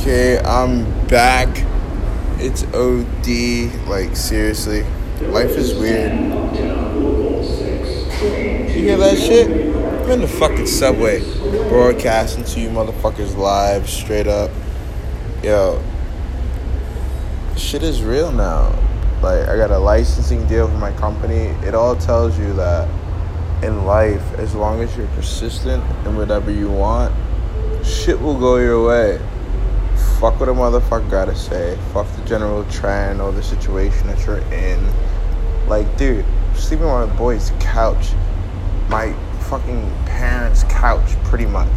Okay, I'm back. It's OD. Like, seriously. Life is weird. You hear that shit? I'm in the fucking subway. Broadcasting to you motherfuckers live, straight up. Yo. Shit is real now. Like, I got a licensing deal for my company. It all tells you that in life, as long as you're persistent in whatever you want, shit will go your way. Fuck what a motherfucker gotta say. Fuck the general trend or the situation that you're in. Like, dude, sleeping on my boy's couch, my fucking parents' couch, pretty much.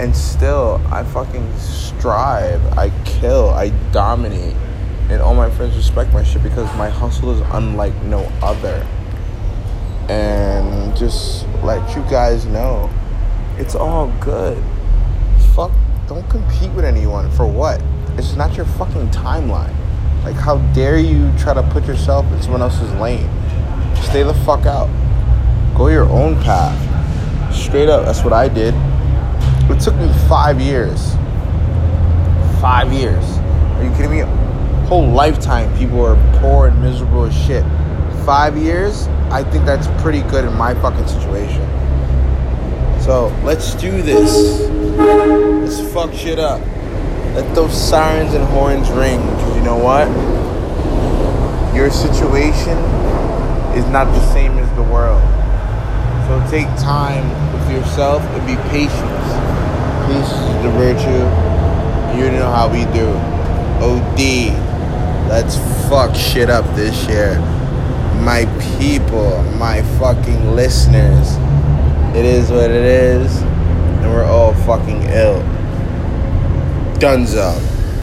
And still, I fucking strive. I kill. I dominate. And all my friends respect my shit because my hustle is unlike no other. And just let you guys know, it's all good. Fuck, don't compete with anyone for what? It's not your fucking timeline. Like, how dare you try to put yourself in someone else's lane? Stay the fuck out. Go your own path. Straight up, that's what I did. It took me five years. Five years. Are you kidding me? Whole lifetime, people are poor and miserable as shit. Five years? I think that's pretty good in my fucking situation. So let's do this. Let's fuck shit up. Let those sirens and horns ring. Because you know what? Your situation is not the same as the world. So take time with yourself and be patient. Peace is the virtue. You know how we do. OD. Let's fuck shit up this year. My people, my fucking listeners. It is what it is. And we're all fucking ill. Dunzo.